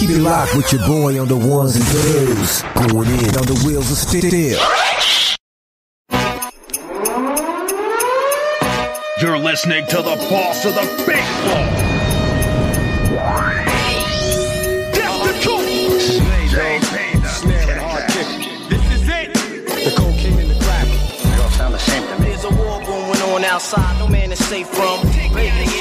Keep it locked with your boy on the ones and twos. Going in on the wheels of steel. You're listening to the boss of the big ball. That's the truth. This is it. The cocaine and the crack. They all sound the same to. There's a war going on outside, no man is safe from. Vegas.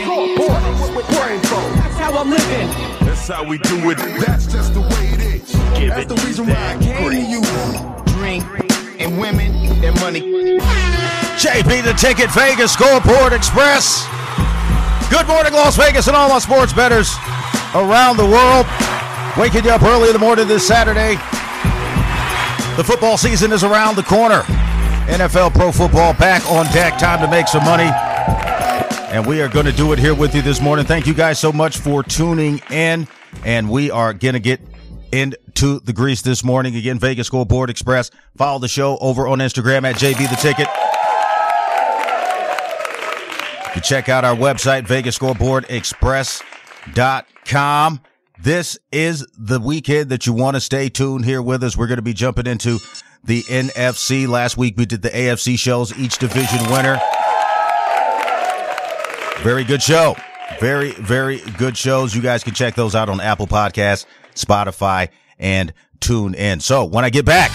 That's how I'm living. That's how we do it. That's just the way it is. Give That's it the reason why I came to you. Drink and women and money. JB the Ticket Vegas Scoreboard Express. Good morning, Las Vegas, and all my sports bettors around the world. Waking you up early in the morning this Saturday. The football season is around the corner. NFL Pro Football back on deck. Time to make some money. And we are going to do it here with you this morning. Thank you guys so much for tuning in. And we are going to get into the grease this morning. Again, Vegas Scoreboard Express. Follow the show over on Instagram at JB the Ticket. You check out our website, VegasScoreboardExpress.com. This is the weekend that you want to stay tuned here with us. We're going to be jumping into the NFC. Last week we did the AFC shows, each division winner. Very good show. Very, very good shows. You guys can check those out on Apple Podcasts, Spotify, and tune in. So when I get back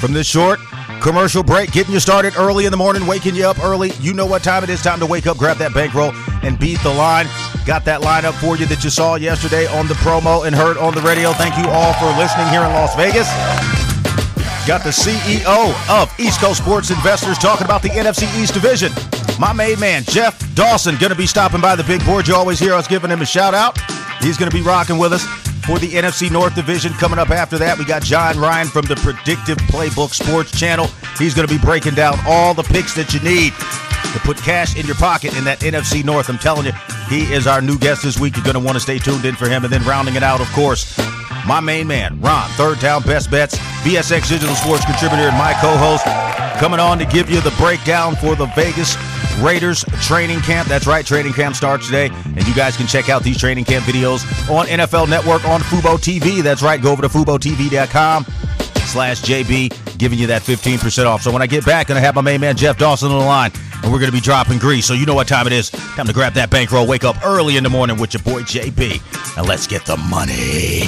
from this short commercial break, getting you started early in the morning, waking you up early. You know what time it is. Time to wake up, grab that bankroll, and beat the line. Got that lineup for you that you saw yesterday on the promo and heard on the radio. Thank you all for listening here in Las Vegas. Got the CEO of East Coast Sports Investors talking about the NFC East Division. My main man, Jeff Dawson, going to be stopping by the big board. You always hear us giving him a shout out. He's going to be rocking with us for the NFC North Division. Coming up after that, we got John Ryan from the Predictive Playbook Sports Channel. He's going to be breaking down all the picks that you need to put cash in your pocket in that NFC North. I'm telling you, he is our new guest this week. You're going to want to stay tuned in for him. And then rounding it out, of course, my main man, Ron, third down best bets, VSX Digital Sports contributor and my co-host, coming on to give you the breakdown for the Vegas Raiders training camp. That's right, training camp starts today, and you guys can check out these training camp videos on NFL Network on Fubo TV. That's right, go over to FuboTV.com slash JB, giving you that 15% off. So when I get back, going to have my main man Jeff Dawson on the line, and we're going to be dropping grease. So you know what time it is. Time to grab that bankroll, wake up early in the morning with your boy JB, and let's get the money.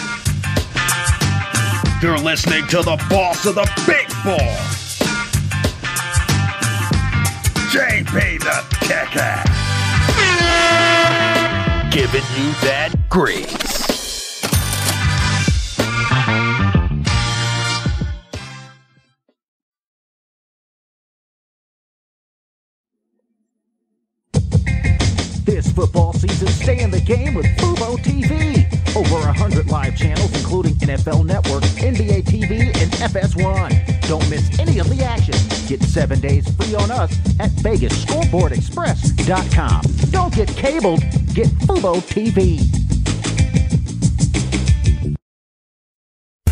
You're listening to the boss of the big ball. JB the Ticket. Giving you that grease. This football season, stay in the game with Fubo TV. Over 100 live channels, including NFL Network, NBA TV, and FS1. Don't miss any of the action. Get seven days free on us at VegasScoreboardExpress.com. Don't get cabled, get Fubo TV.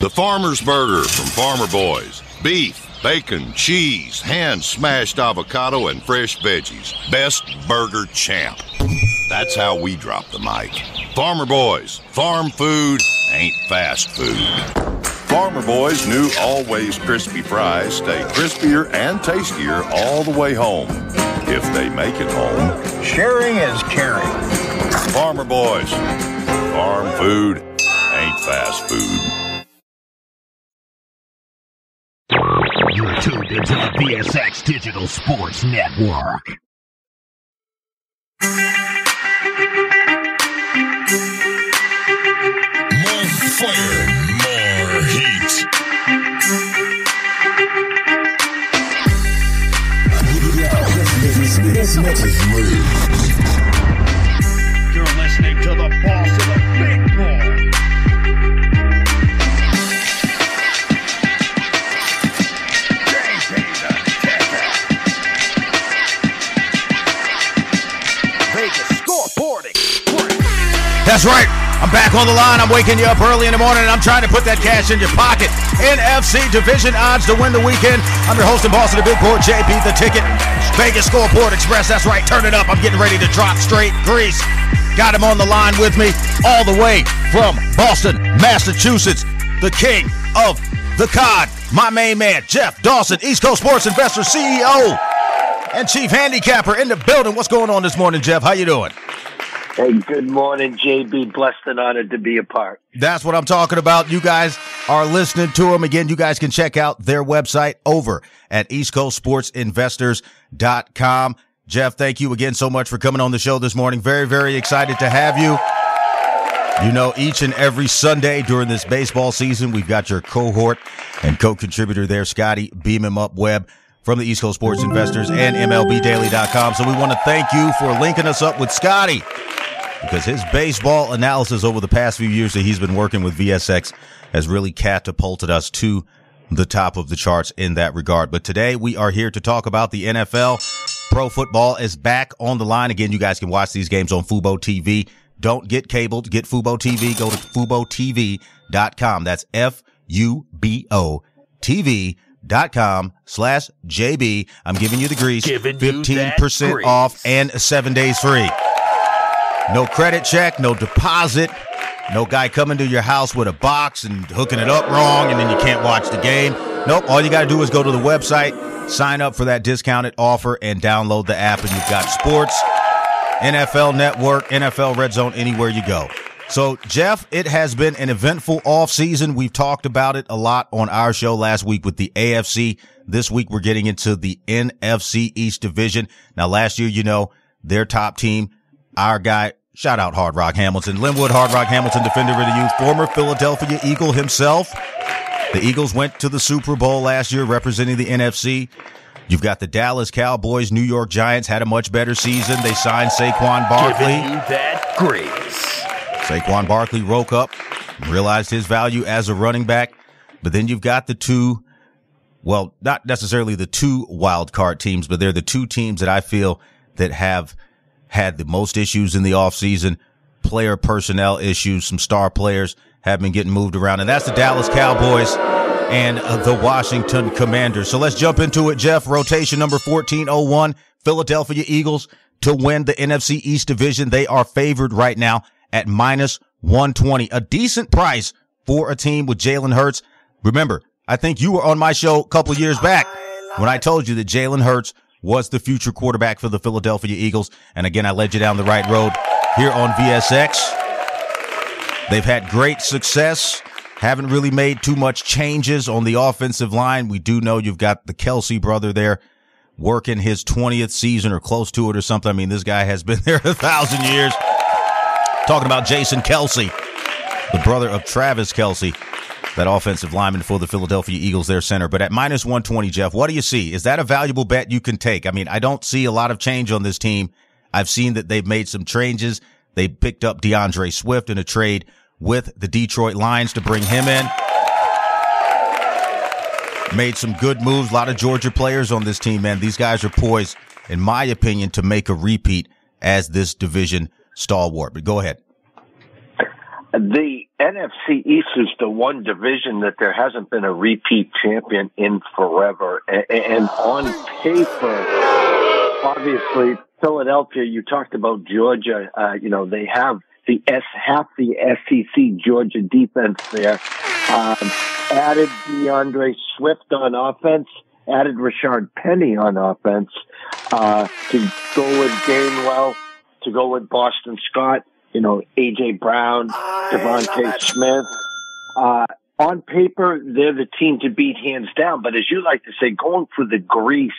The Farmer's Burger from Farmer Boys. Beef, bacon, cheese, hand smashed avocado, and fresh veggies. Best burger champ. That's how we drop the mic. Farmer Boys. Farm food ain't fast food. Farmer Boys' new always crispy fries stay crispier and tastier all the way home. If they make it home. Sharing is caring. Farmer Boys. Farm food ain't fast food. You're tuned into the VSX Digital Sports Network. More fire, more heat. This mix is lit. That's right. I'm back on the line. I'm waking you up early in the morning, and I'm trying to put that cash in your pocket. NFC Division odds to win the weekend. I'm your host in Boston, the Big Board, JB the ticket. Vegas Scoreboard Express. That's right. Turn it up. I'm getting ready to drop straight grease. Got him on the line with me all the way from Boston, Massachusetts. The king of the COD, my main man, Jeff Dawson, East Coast Sports Investor CEO and Chief Handicapper in the building. What's going on this morning, Jeff? How you doing? Hey, good morning, JB. Blessed and honored to be a part. That's what I'm talking about. You guys are listening to them. Again, you guys can check out their website over at eastcoastsportsinvestors.com. Jeff, thank you again so much for coming on the show this morning. Very, very excited to have you. You know, each and every Sunday during this baseball season, we've got your cohort and co-contributor there, Scotty Beam him up Webb from the East Coast Sports Investors and MLBDaily.com. So we want to thank you for linking us up with Scotty because his baseball analysis over the past few years that he's been working with VSX has really catapulted us to the top of the charts in that regard. But today we are here to talk about the NFL. Pro football is back on the line. Again, you guys can watch these games on Fubo TV. Don't get cabled. Get Fubo TV. Go to FuboTV.com. That's F-U-B-O TV dot com slash JB. I'm giving you the grease. Giving you 15% off and seven days free. No credit check, no deposit, no guy coming to your house with a box and hooking it up wrong and then you can't watch the game. Nope. All you got to do is go to the website, sign up for that discounted offer and download the app and you've got sports, NFL network, NFL red zone anywhere you go. So, Jeff, it has been an eventful off season. We've talked about it a lot on our show last week with the AFC. This week, we're getting into the NFC East division. Now, last year, you know, their top team, our guy, shout out Hard Rock Hamilton, Linwood Hard Rock Hamilton, defender of the youth, former Philadelphia Eagle himself. The Eagles went to the Super Bowl last year representing the NFC. You've got the Dallas Cowboys, New York Giants had a much better season. They signed Saquon Barkley. Giving that grace. Saquon Barkley woke up, realized his value as a running back. But then you've got the two, well, not necessarily the two wild card teams, but they're the two teams that I feel that have had the most issues in the offseason, player personnel issues, some star players have been getting moved around. And that's the Dallas Cowboys and uh, the Washington Commanders. So let's jump into it, Jeff. Rotation number 1401, Philadelphia Eagles to win the NFC East division. They are favored right now at minus 120, a decent price for a team with Jalen Hurts. Remember, I think you were on my show a couple years back when I told you that Jalen Hurts was the future quarterback for the Philadelphia Eagles. And again, I led you down the right road here on VSX. They've had great success. Haven't really made too much changes on the offensive line. We do know you've got the Kelce brother there working his 20th season or close to it or something. I mean, this guy has been there a thousand years. Talking about Jason Kelce, the brother of Travis Kelce, that offensive lineman for the Philadelphia Eagles, their center. But at minus 120, Jeff, what do you see? Is that a valuable bet you can take? I mean, I don't see a lot of change on this team. I've seen that they've made some changes. They picked up D'Andre Swift in a trade with the Detroit Lions to bring him in. Made some good moves. A lot of Georgia players on this team, man. These guys are poised, in my opinion, to make a repeat as this division stalwart. But go ahead. The NFC East is the one division that there hasn't been a repeat champion in forever. And on paper, obviously, Philadelphia, you talked about Georgia, uh, you know, they have the S, half the SEC Georgia defense there. Um, added D'Andre Swift on offense, added Rashaad Penny on offense, uh, to go with Gainwell, to go with Boston Scott, you know, AJ Brown, DeVonta Smith. Uh, on paper, they're the team to beat hands down. But as you like to say, going for the grease,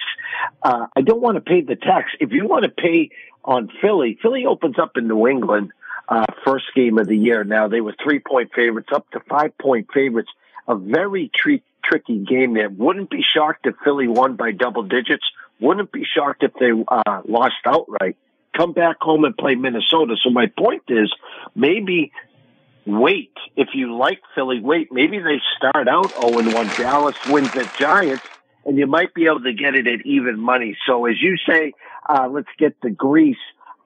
uh, I don't want to pay the tax. If you want to pay on Philly, Philly opens up in New England, uh, first game of the year. Now they were three point favorites up to five point favorites. A very tri- tricky game there. Wouldn't be shocked if Philly won by double digits. Wouldn't be shocked if they, uh, lost outright. Come back home and play Minnesota. So my point is maybe wait. If you like Philly, wait. Maybe they start out 0 1. Dallas wins at Giants, and you might be able to get it at even money. So as you say, uh, let's get the grease.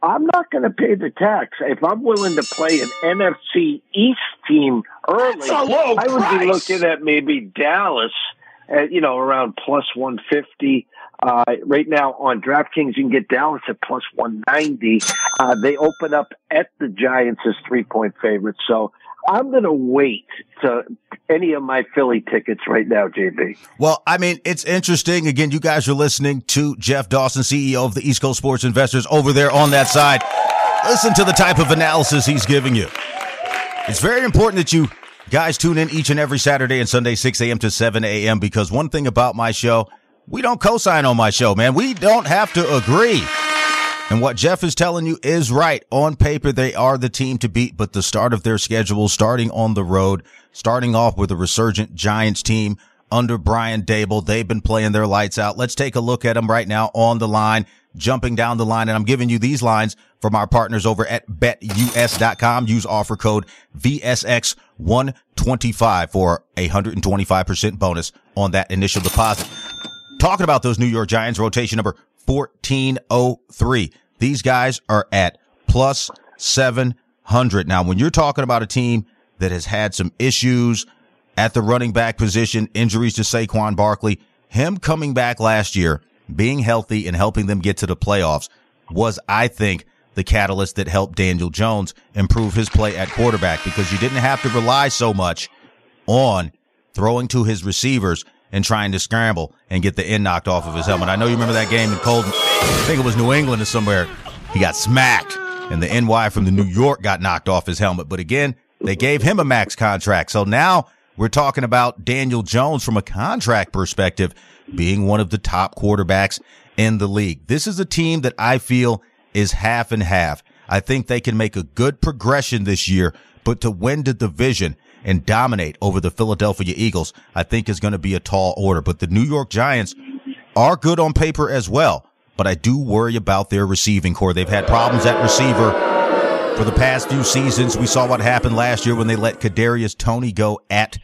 I'm not going to pay the tax. If I'm willing to play an NFC East team early, I would price. be looking at maybe Dallas at, you know, around plus 150. Uh, right now on DraftKings, you can get Dallas at plus 190. Uh, they open up at the Giants as three point favorites. So I'm going to wait to any of my Philly tickets right now, JB. Well, I mean, it's interesting. Again, you guys are listening to Jeff Dawson, CEO of the East Coast Sports Investors over there on that side. Listen to the type of analysis he's giving you. It's very important that you guys tune in each and every Saturday and Sunday, 6 a.m. to 7 a.m. because one thing about my show, we don't co-sign on my show, man. We don't have to agree. And what Jeff is telling you is right. On paper, they are the team to beat, but the start of their schedule, starting on the road, starting off with a resurgent Giants team under Brian Daboll. They've been playing their lights out. Let's take a look at them right now on the line, jumping down the line. And I'm giving you these lines from our partners over at betus.com. Use offer code VSX125 for a 125% bonus on that initial deposit. Talking about those New York Giants, rotation number 1403. These guys are at plus 700. Now, when you're talking about a team that has had some issues at the running back position, injuries to Saquon Barkley, him coming back last year, being healthy and helping them get to the playoffs was, I think, the catalyst that helped Daniel Jones improve his play at quarterback because you didn't have to rely so much on throwing to his receivers and trying to scramble and get the end knocked off of his helmet. I know you remember that game in Colton. I think it was New England or somewhere. He got smacked and the NY from the New York got knocked off his helmet. But again, they gave him a max contract. So now we're talking about Daniel Jones from a contract perspective being one of the top quarterbacks in the league. This is a team that I feel is half and half. I think they can make a good progression this year, but to win the division and dominate over the Philadelphia Eagles, I think is going to be a tall order. But the New York Giants are good on paper as well. But I do worry about their receiving core. They've had problems at receiver for the past few seasons. We saw what happened last year when they let Kadarius Toney go at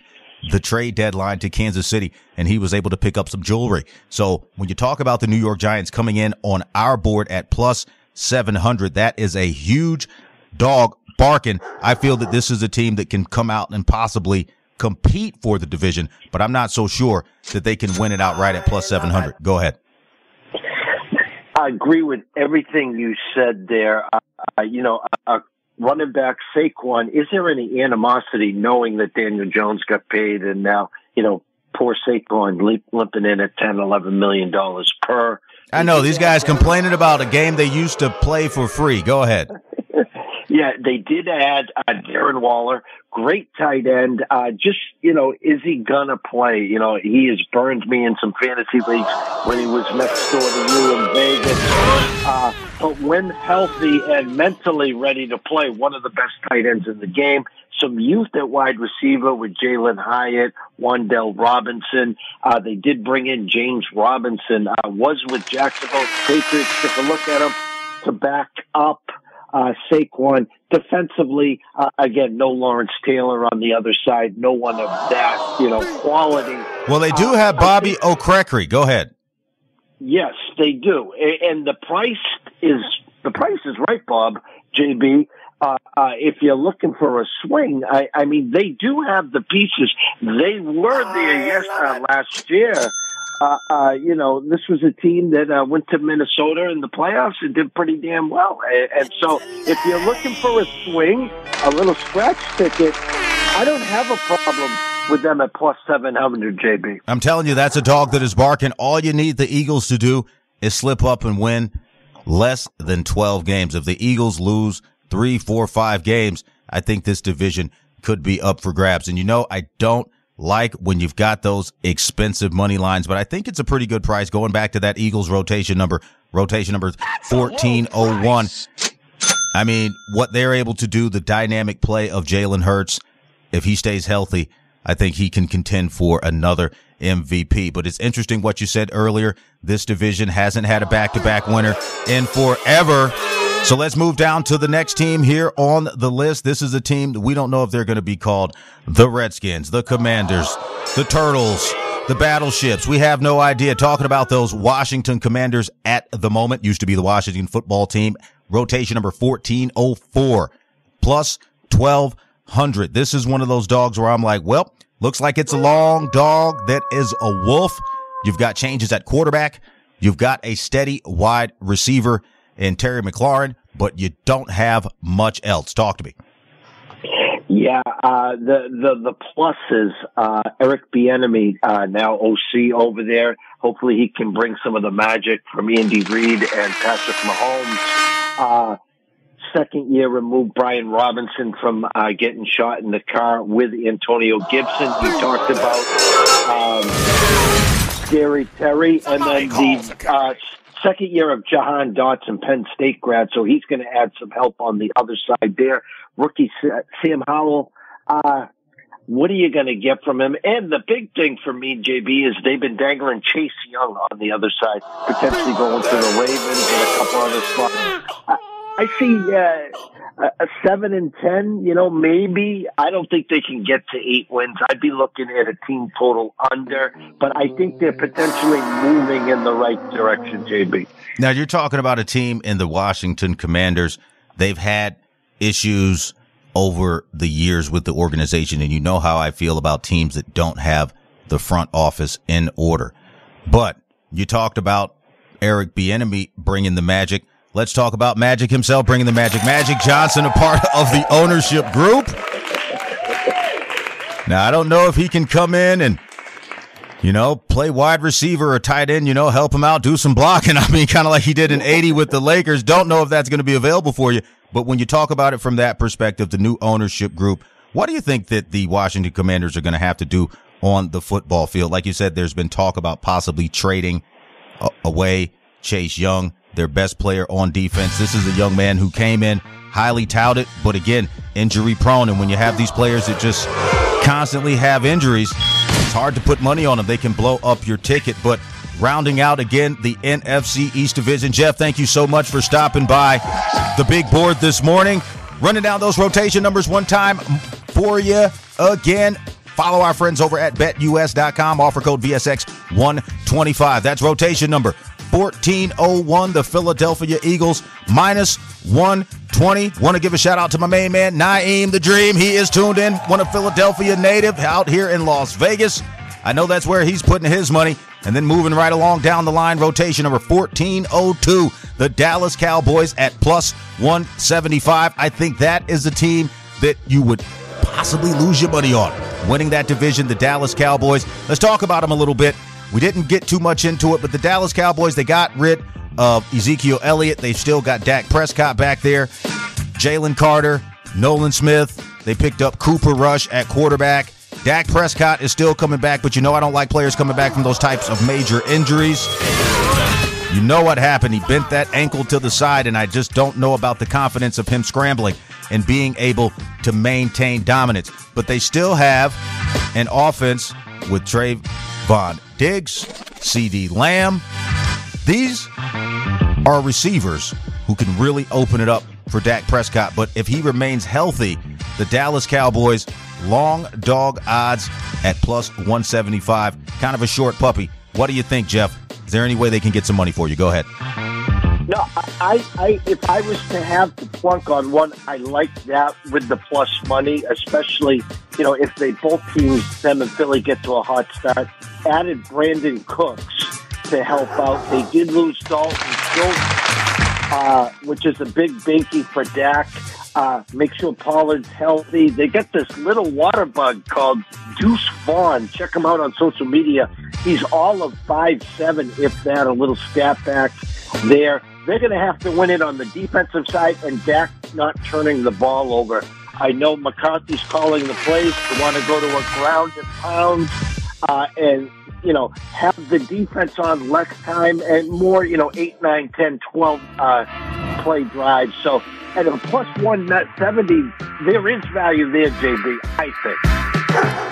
the trade deadline to Kansas City, and he was able to pick up some jewelry. So when you talk about the New York Giants coming in on our board at plus 700, that is a huge dog barking. I feel that this is a team that can come out and possibly compete for the division, but I'm not so sure that they can win it outright at plus 700. Go ahead. I agree with everything you said there. Uh, you know, uh, running back Saquon, is there any animosity knowing that Daniel Jones got paid and now, you know, poor Saquon limp, limping in at 10, 11 million dollars per? I know these guys complaining about a game they used to play for free. Go ahead. Yeah, they did add uh, Darren Waller, great tight end. Uh, just, you know, is he gonna play? You know, he has burned me in some fantasy leagues when he was next door to you in Vegas. Uh, but when healthy and mentally ready to play, one of the best tight ends in the game. Some youth at wide receiver with Jalin Hyatt, Wan'Dale Robinson. Uh, they did bring in James Robinson, uh, was with Jacksonville Patriots. Took a look at him to back up uh, Saquon. Defensively, uh, again, no Lawrence Taylor on the other side. No one of that, you know, quality. Well, they do have Bobby Okereke. Go ahead. Yes, they do, and the price is the price is right, Bob. JB. Uh, uh, if you're looking for a swing, I, I mean, they do have the pieces. They were there yes uh, last year. Uh, uh, you know, this was a team that uh, went to Minnesota in the playoffs and did pretty damn well. And, and so, if you're looking for a swing, a little scratch ticket, I don't have a problem with them at plus 700, JB. I'm telling you, that's a dog that is barking. All you need the Eagles to do is slip up and win less than 12 games. If the Eagles lose three, four, five games, I think this division could be up for grabs. And you know, I don't like when you've got those expensive money lines, but I think it's a pretty good price going back to that Eagles rotation number, rotation number 1401. I mean, what they're able to do, the dynamic play of Jalen Hurts, if he stays healthy, I think he can contend for another MVP. But it's interesting what you said earlier. This division hasn't had a back to back winner in forever. So let's move down to the next team here on the list. This is a team that we don't know if they're going to be called the Redskins, the Commanders, the Turtles, the Battleships. We have no idea. Talking about those Washington Commanders at the moment used to be the Washington football team. rotation number 1404 plus 1200. This is one of those dogs where I'm like, well, looks like it's a long dog that is a wolf. You've got changes at quarterback. You've got a steady wide receiver in Terry McLaurin, but you don't have much else. Talk to me. Yeah, uh, the the the pluses. Uh, Eric Bieniemy, uh, now OC over there. Hopefully, he can bring some of the magic from Andy Reid and Patrick Mahomes. Uh, second year removed Brian Robinson from uh, getting shot in the car with Antonio Gibson. You talked about um, Scary Terry, and then the uh, second year of Jahan Dotson, Penn State grad, so he's going to add some help on the other side there. Rookie Sam Howell. Uh, what are you going to get from him? And the big thing for me, JB, is they've been dangling Chase Young on the other side, potentially going to the Ravens and a couple other spots. I, see uh, a seven and ten. You know, maybe I don't think they can get to eight wins. I'd be looking at a team total under, but I think they're potentially moving in the right direction. JB. Now you're talking about a team in the Washington Commanders. They've had issues over the years with the organization. And you know how I feel about teams that don't have the front office in order. But you talked about Eric Bieniemy bringing the magic. Let's talk about Magic himself bringing the magic. Magic Johnson, a part of the ownership group. Now, I don't know if he can come in and, you know, play wide receiver or tight end, you know, help him out, do some blocking. I mean, kind of like he did in 80 with the Lakers. Don't know if that's going to be available for you. But when you talk about it from that perspective, the new ownership group, what do you think that the Washington Commanders are going to have to do on the football field? Like you said, there's been talk about possibly trading away Chase Young, their best player on defense. This is a young man who came in highly touted, but again, injury prone. And when you have these players that just constantly have injuries, it's hard to put money on them. They can blow up your ticket. But rounding out again the NFC East Division. Jeff, thank you so much for stopping by the big board this morning. Running down those rotation numbers one time for you again. Follow our friends over at betus.com. Offer code VSX125. That's rotation number 1401. The Philadelphia Eagles minus 120. Want to give a shout out to my main man, Naeem the Dream. He is tuned in, one of Philadelphia native out here in Las Vegas. I know that's where he's putting his money. And then moving right along down the line, rotation number 1402, the Dallas Cowboys at plus 175. I think that is a team that you would possibly lose your money on. Winning that division, the Dallas Cowboys. Let's talk about them a little bit. We didn't get too much into it, but the Dallas Cowboys, they got rid of Ezekiel Elliott. They've still got Dak Prescott back there, Jalen Carter, Nolan Smith. They picked up Cooper Rush at quarterback. Dak Prescott is still coming back, but you know I don't like players coming back from those types of major injuries. You know what happened. He bent that ankle to the side, and I just don't know about the confidence of him scrambling and being able to maintain dominance. But they still have an offense with Trevon Diggs, CeeDee Lamb. These are receivers who can really open it up for Dak Prescott. But if he remains healthy, the Dallas Cowboys long dog odds at plus 175. Kind of a short puppy. What do you think, Jeff? Is there any way they can get some money for you? Go ahead. No, I, I, if I was to have to plunk on one, I like that with the plus money, especially, you know, if they both teams, them and Philly, get to a hot start. Added Brandin Cooks to help out. They did lose Dalton uh, which is a big binky for Dak. Uh, make sure Pollard's healthy. They got this little water bug called Deuce Vaughn. Check him out on social media. He's all of five seven, if that, a little step back there. They're going to have to win it on the defensive side, and Dak not turning the ball over. I know McCarthy's calling the plays. They want to go to a ground and pound, uh, and you know have the defense on less time and more. You know, eight, nine, ten, twelve uh, play drives. So at a plus one seventy, there is value there, JB. I think.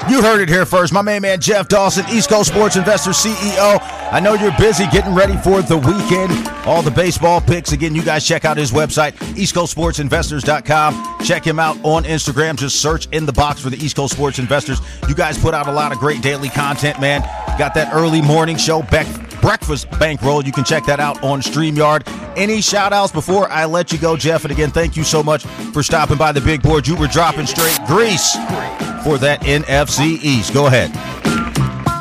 You heard it here first. My main man, Jeff Dawson, East Coast Sports Investor CEO. I know you're busy getting ready for the weekend. All the baseball picks. Again, you guys check out his website, eastcoastsportsinvestors.com. Check him out on Instagram. Just search in the box for the East Coast Sports Investors. You guys put out a lot of great daily content, man. Got that early morning show, Beck Breakfast Bankroll. You can check that out on StreamYard. Any shout outs before I let you go, Jeff? And again, thank you so much for stopping by the big board. You were dropping straight grease for that NFC East. Go ahead.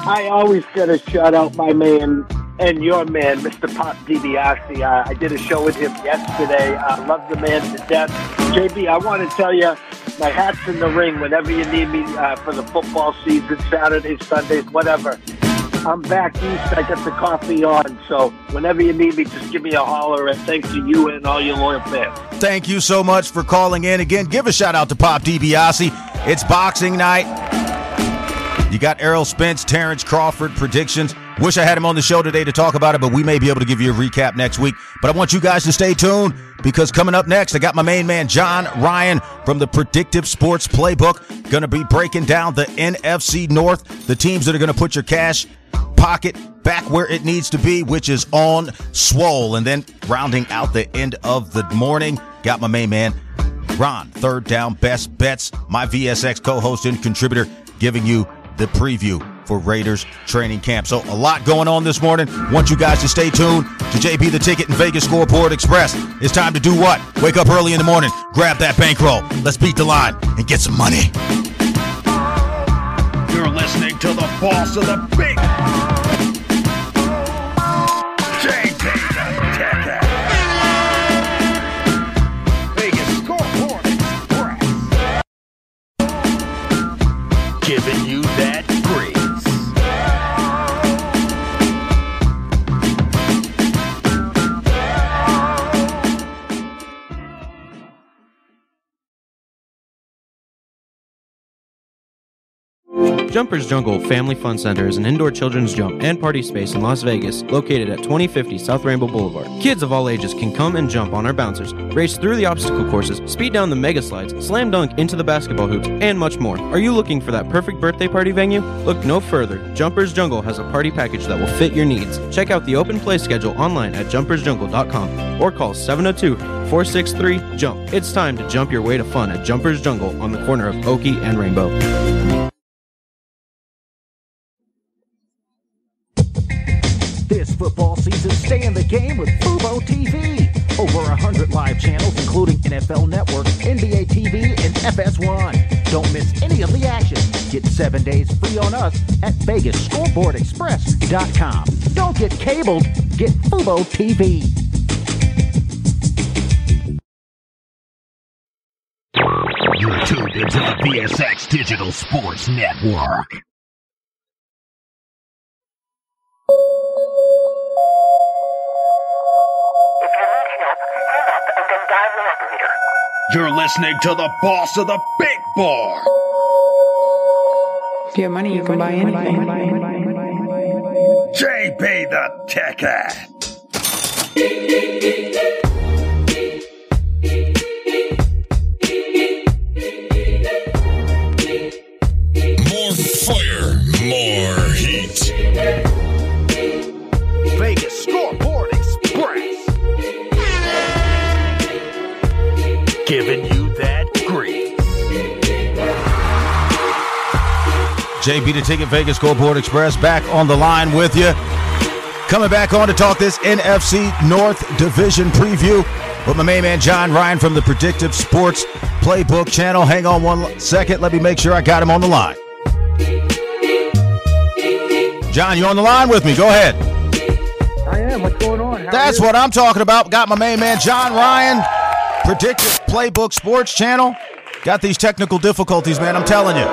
I always got to shout out my man and your man, Mr. Pop DiBiase. Uh, I did a show with him yesterday. I uh, love the man to death. JB, I want to tell you, my hat's in the ring whenever you need me uh, for the football season, Saturdays, Sundays, whatever. I'm back east. I got the coffee on. So whenever you need me, just give me a holler. And thanks to you and all your loyal fans. Thank you so much for calling in. Again, give a shout out to Pop DiBiase. It's boxing night. You got Errol Spence, Terrence Crawford predictions. Wish I had him on the show today to talk about it, but we may be able to give you a recap next week. But I want you guys to stay tuned because coming up next, I got my main man, John Ryan from the Predictive Sports Playbook, going to be breaking down the NFC North, the teams that are going to put your cash pocket back where it needs to be, which is on swole. And then rounding out the end of the morning, got my main man, Ron, third down best bets, my VSX co host and contributor, giving you the preview for Raiders training camp. So a lot going on this morning. Want you guys to stay tuned to JB the Ticket and Vegas Scoreboard Express. It's time to do what? Wake up early in the morning, grab that bankroll. Let's beat the line and get some money. You're listening to the boss of the big Jumpers Jungle Family Fun Center is an indoor children's jump and party space in Las Vegas located at 2050 South Rainbow Boulevard. Kids of all ages can come and jump on our bouncers, race through the obstacle courses, speed down the mega slides, slam dunk into the basketball hoops, and much more. Are you looking for that perfect birthday party venue? Look no further. Jumpers Jungle has a party package that will fit your needs. Check out the open play schedule online at jumpersjungle.com or call 702 463 JUMP. It's time to jump your way to fun at Jumpers Jungle on the corner of Oakey and Rainbow. Football season, stay in the game with Fubo TV. Over 100 live channels, including NFL Network, NBA TV, and FS1. Don't miss any of the action. Get seven days free on us at VegasScoreboardExpress.com. Don't get cabled, get Fubo TV. You're tuned into the VSX Digital Sports Network. You're listening to the boss of the big bar. If you have money, you can buy anything. JB the Ticket. More fire, more heat. Vegas Giving you that grease. JB the Ticket Vegas Scoreboard Express back on the line with you. Coming back on to talk this NFC North Division preview with my main man John Ryan from the Predictive Sports Playbook channel. Hang on one second. Let me make sure I got him on the line. John, you're on the line with me? Go ahead. I am. What's going on? How That's what I'm talking about. Got my main man John Ryan, Predictive Playbook Sports channel. Got these technical difficulties, man. I'm telling you.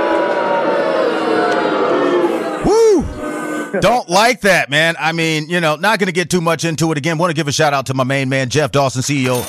Woo! Don't like that, man. I mean, you know, not going to get too much into it again. Want to give a shout out to my main man, Jeff Dawson, CEO,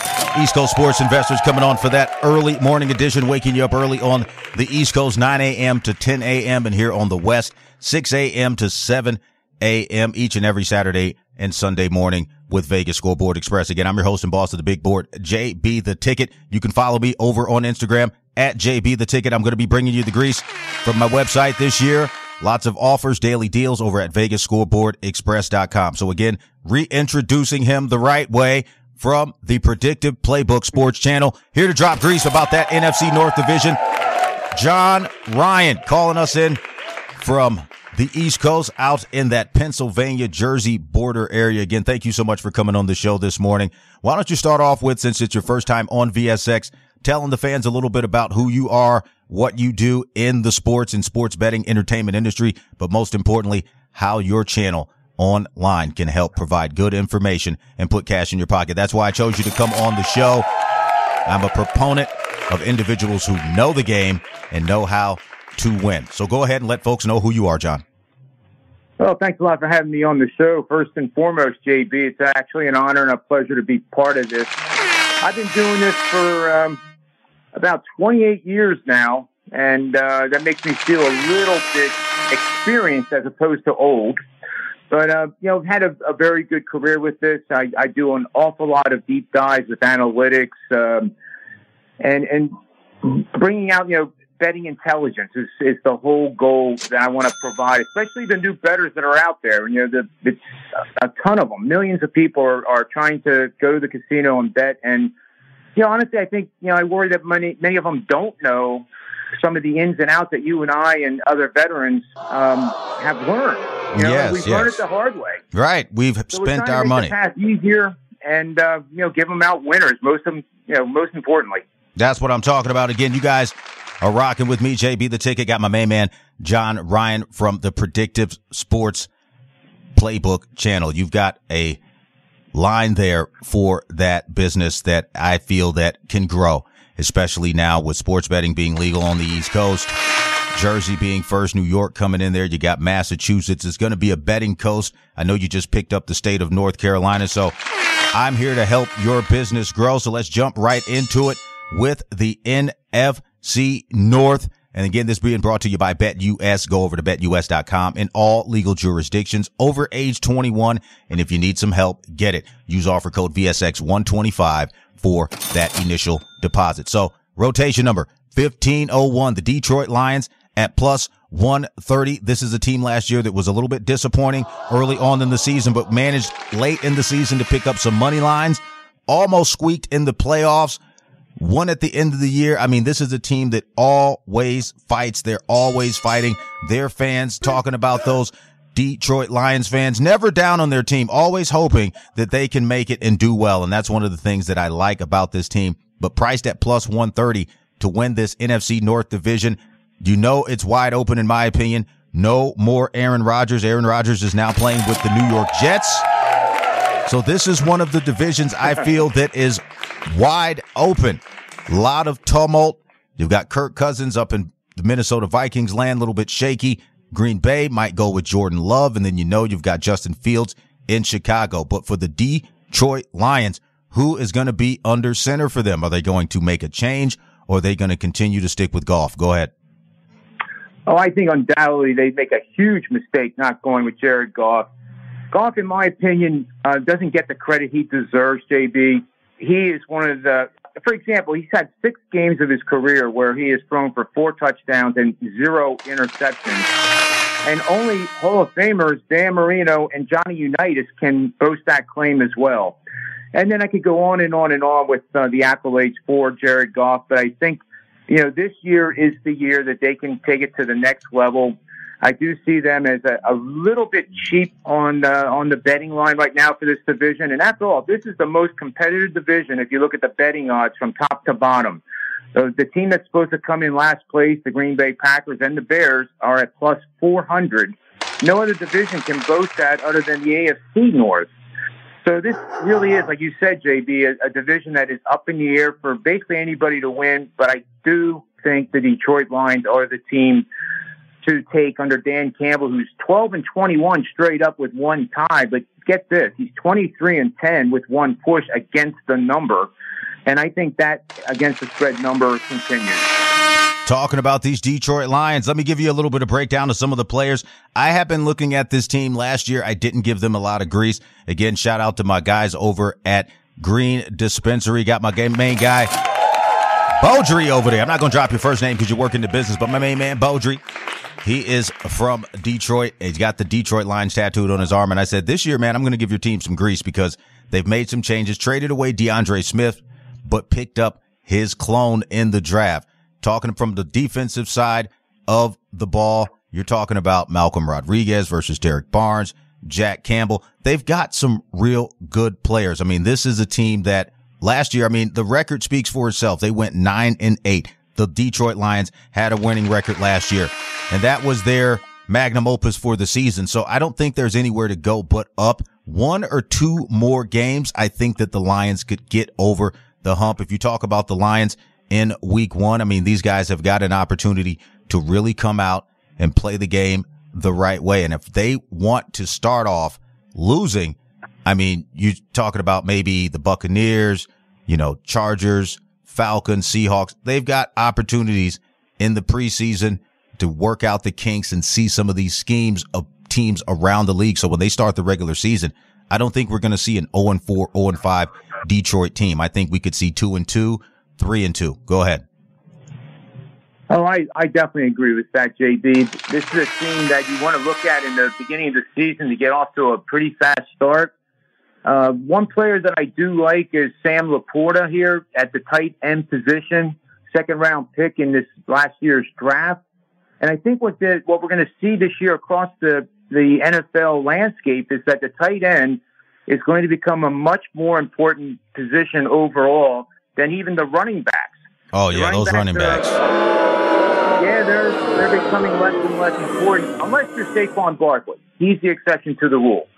East Coast Sports Investors, coming on for that early morning edition, waking you up early on the East Coast, 9 a.m. to 10 a.m., and here on the West, 6 a.m. to 7 a.m. each and every Saturday and Sunday morning with Vegas Scoreboard Express. Again, I'm your host and boss of the big board, JB the Ticket. You can follow me over on Instagram at JB the Ticket. I'm going to be bringing you the grease from my website this year. Lots of offers, daily deals over at VegasScoreboardExpress.com. So again, reintroducing him the right way from the Predictive Playbook Sports Channel. Here to drop grease about that NFC North Division. John Ryan calling us in from the East Coast out in that Pennsylvania Jersey border area. Again, thank you so much for coming on the show this morning. Why don't you start off with, since it's your first time on VSX, telling the fans a little bit about who you are, what you do in the sports and sports betting entertainment industry, but most importantly, how your channel online can help provide good information and put cash in your pocket. That's why I chose you to come on the show. I'm a proponent of individuals who know the game and know how to win. So go ahead and let folks know who you are, John. Well, thanks a lot for having me on the show. First and foremost, JB, it's actually an honor and a pleasure to be part of this. I've been doing this for um, about 28 years now, and uh, that makes me feel a little bit experienced as opposed to old. But uh, you know, I've had a, a, very good career with this. I, I, do an awful lot of deep dives with analytics, um, and and bringing out you know betting intelligence is, is the whole goal that I want to provide, especially the new bettors that are out there. And, You know, the, it's a ton of them. Millions of people are, are trying to go to the casino and bet. And, you know, honestly, I think, you know, I worry that many, many of them don't know some of the ins and outs that you and I and other veterans um, have learned. You know, yes, we've yes. learned it the hard way. Right. We've so spent our money. The path easier and, uh, you know, give them out winners. Most of them, you know, most importantly. That's what I'm talking about. Again, you guys are rocking with me, JB the Ticket. Got my main man, John Ryan from the Predictive Sports Playbook channel. You've got a line there for that business that I feel that can grow, especially now with sports betting being legal on the East Coast. Jersey being first, New York coming in there. You got Massachusetts. It's going to be a betting coast. I know you just picked up the state of North Carolina. So I'm here to help your business grow. So let's jump right into it with the NFC North. And again, this being brought to you by BetUS. Go over to betus.com in all legal jurisdictions over age 21. And if you need some help, get it. Use offer code VSX125 for that initial deposit. So rotation number 1501, the Detroit Lions at plus 130. This is a team last year that was a little bit disappointing early on in the season, but managed late in the season to pick up some money lines, almost squeaked in the playoffs. One at the end of the year. I mean, this is a team that always fights. They're always fighting. Their fans talking about those Detroit Lions fans never down on their team, always hoping that they can make it and do well. And that's one of the things that I like about this team, but priced at plus 130 to win this NFC North division. You know, it's wide open in my opinion. No more Aaron Rodgers. Aaron Rodgers is now playing with the New York Jets. So this is one of the divisions I feel that is wide open. A lot of tumult. You've got Kirk Cousins up in the Minnesota Vikings land, a little bit shaky. Green Bay might go with Jordan Love. And then you know you've got Justin Fields in Chicago. But for the Detroit Lions, who is going to be under center for them? Are they going to make a change or are they going to continue to stick with Goff? Go ahead. Oh, I think undoubtedly they make a huge mistake not going with Jared Goff. Goff, in my opinion, uh, doesn't get the credit he deserves, JB. He is one of the, for example, he's had six games of his career where he has thrown for four touchdowns and zero interceptions. And only Hall of Famers Dan Marino and Johnny Unitas can boast that claim as well. And then I could go on and on and on with uh, the accolades for Jared Goff, but I think, you know, this year is the year that they can take it to the next level. I do see them as a, a little bit cheap on uh, on the betting line right now for this division. And after all, this is the most competitive division if you look at the betting odds from top to bottom. So the team that's supposed to come in last place, the Green Bay Packers and the Bears, are at plus 400. No other division can boast that other than the AFC North. So this really is, like you said, JB, a, a division that is up in the air for basically anybody to win. But I do think the Detroit Lions are the team to take under Dan Campbell, who's 12 and 21 straight up with one tie. But get this, he's 23 and 10 with one push against the number. And I think that against the spread number continues. Talking about these Detroit Lions, let me give you a little bit of breakdown of some of the players. I have been looking at this team last year. I didn't give them a lot of grease. Again, shout out to my guys over at Green Dispensary. Got my main guy, Beaudry over there. I'm not going to drop your first name because you work in the business, but my main man, Beaudry. He is from Detroit. He's got the Detroit Lions tattooed on his arm. And I said, this year, man, I'm going to give your team some grease because they've made some changes, traded away DeAndre Smith, but picked up his clone in the draft. Talking from the defensive side of the ball, You're talking about Malcolm Rodriguez versus Derrick Barnes, Jack Campbell. They've got some real good players. I mean, this is a team that last year, I mean, the record speaks for itself. They went nine and eight. The Detroit Lions had a winning record last year, and that was their magnum opus for the season. So I don't think there's anywhere to go but up. One or two more games, I think that the Lions could get over the hump. If you talk about the Lions in week one, I mean, these guys have got an opportunity to really come out and play the game the right way. And if they want to start off losing, I mean, you're talking about maybe the Buccaneers, you know, Chargers, Falcons, Seahawks. They've got opportunities in the preseason to work out the kinks and see some of these schemes of teams around the league. So when they start the regular season, I don't think we're going to see an 0 and 4, 0 and 5 Detroit team. I think we could see 2 and 2, 3 and 2. Go ahead. Oh, I, I definitely agree with that, JB. This is a team that you want to look at in the beginning of the season to get off to a pretty fast start. Uh, one player that I do like is Sam LaPorta here at the tight end position, second round pick in this last year's draft. And I think what the, what we're going to see this year across the, the NFL landscape is that the tight end is going to become a much more important position overall than even the running backs. Oh yeah, running those backs running backs. Are, yeah, they're they're becoming less and less important unless you're Saquon Barkley. He's the exception to the rule.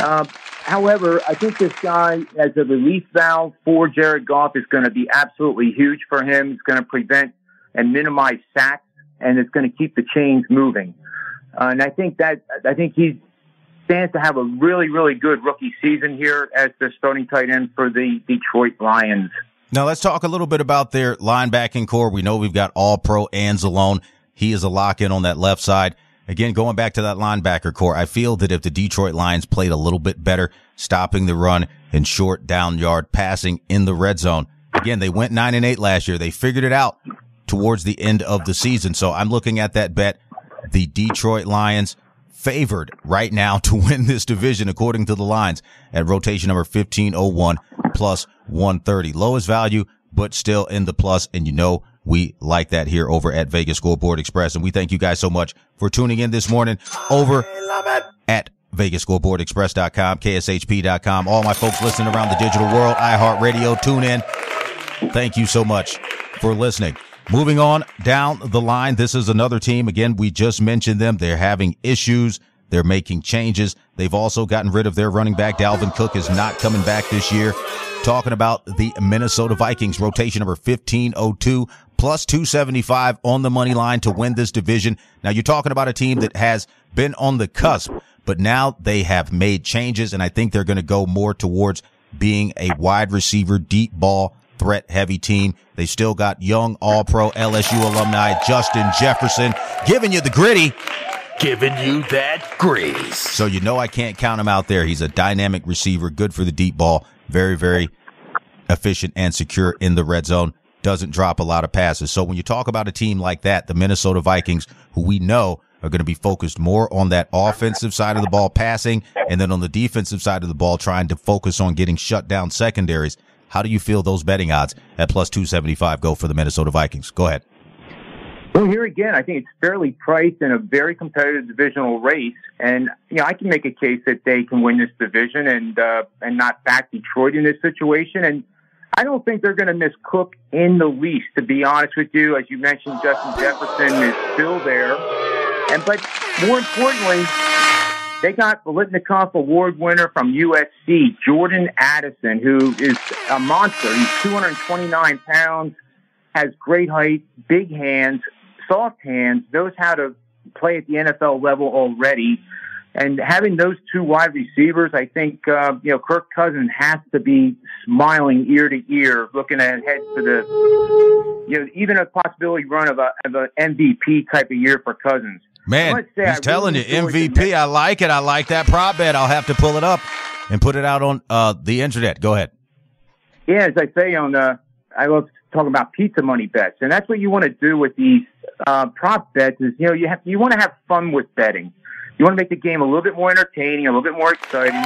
Uh, however, I think this guy as a relief valve for Jared Goff is going to be absolutely huge for him. It's going to prevent and minimize sacks, and it's going to keep the chains moving. Uh, and I think that I think he stands to have a really, really good rookie season here as the starting tight end for the Detroit Lions. Now let's talk a little bit about their linebacking core. We know we've got all pro Anzalone. He is a lock in on that left side. Again, going back to that linebacker core, I feel that if the Detroit Lions played a little bit better, stopping the run and short down yard passing in the red zone. Again, they went nine and eight last year. They figured it out towards the end of the season. So I'm looking at that bet. The Detroit Lions favored right now to win this division, according to the lines at rotation number 1501 plus 130. Lowest value, but still in the plus, And you know, we like that here over at Vegas Scoreboard Express. And we thank you guys so much for tuning in this morning over at VegasScoreboardExpress.com, KSHP.com. All my folks listening around the digital world, iHeartRadio, tune in. Thank you so much for listening. Moving on down the line, this is another team. Again, we just mentioned them. They're having issues. They're making changes. They've also gotten rid of their running back. Dalvin Cook is not coming back this year. Talking about the Minnesota Vikings, rotation number 1502 plus 275 on the money line to win this division. Now you're talking about a team that has been on the cusp, but now they have made changes and I think they're going to go more towards being a wide receiver, deep ball threat heavy team. They still got young all pro LSU alumni Justin Jefferson giving you the gritty. Giving you that grease. So you know I can't count him out there. He's a dynamic receiver, good for the deep ball, very, very efficient and secure in the red zone. Doesn't drop a lot of passes. So when you talk about a team like that, the Minnesota Vikings, who we know are going to be focused more on that offensive side of the ball passing and then on the defensive side of the ball trying to focus on getting shut down secondaries. How do you feel those betting odds at plus 275 go for the Minnesota Vikings? Go ahead. Well, here again, I think it's fairly priced in a very competitive divisional race, and you know I can make a case that they can win this division and uh, and not back Detroit in this situation. And I don't think they're going to miss Cook in the least. To be honest with you, as you mentioned, Justin Jefferson is still there, and but more importantly, they got the Biletnikoff Award winner from USC, Jordan Addison, who is a monster. He's 229 pounds, has great height, big hands, soft hands, knows how to play at the NFL level already. And having those two wide receivers, I think, uh, you know, Kirk Cousins has to be smiling ear to ear, looking ahead to the, you know, even a possibility run of a, of an MVP type of year for Cousins. Man, he's I telling really you, MVP. I like it. I like that prop bet. I'll have to pull it up and put it out on uh, the internet. Go ahead. Yeah, as I say on, uh, I love talking about pizza money bets, and that's what you want to do with these uh, prop bets. Is you know you have you want to have fun with betting. You want to make the game a little bit more entertaining, a little bit more exciting,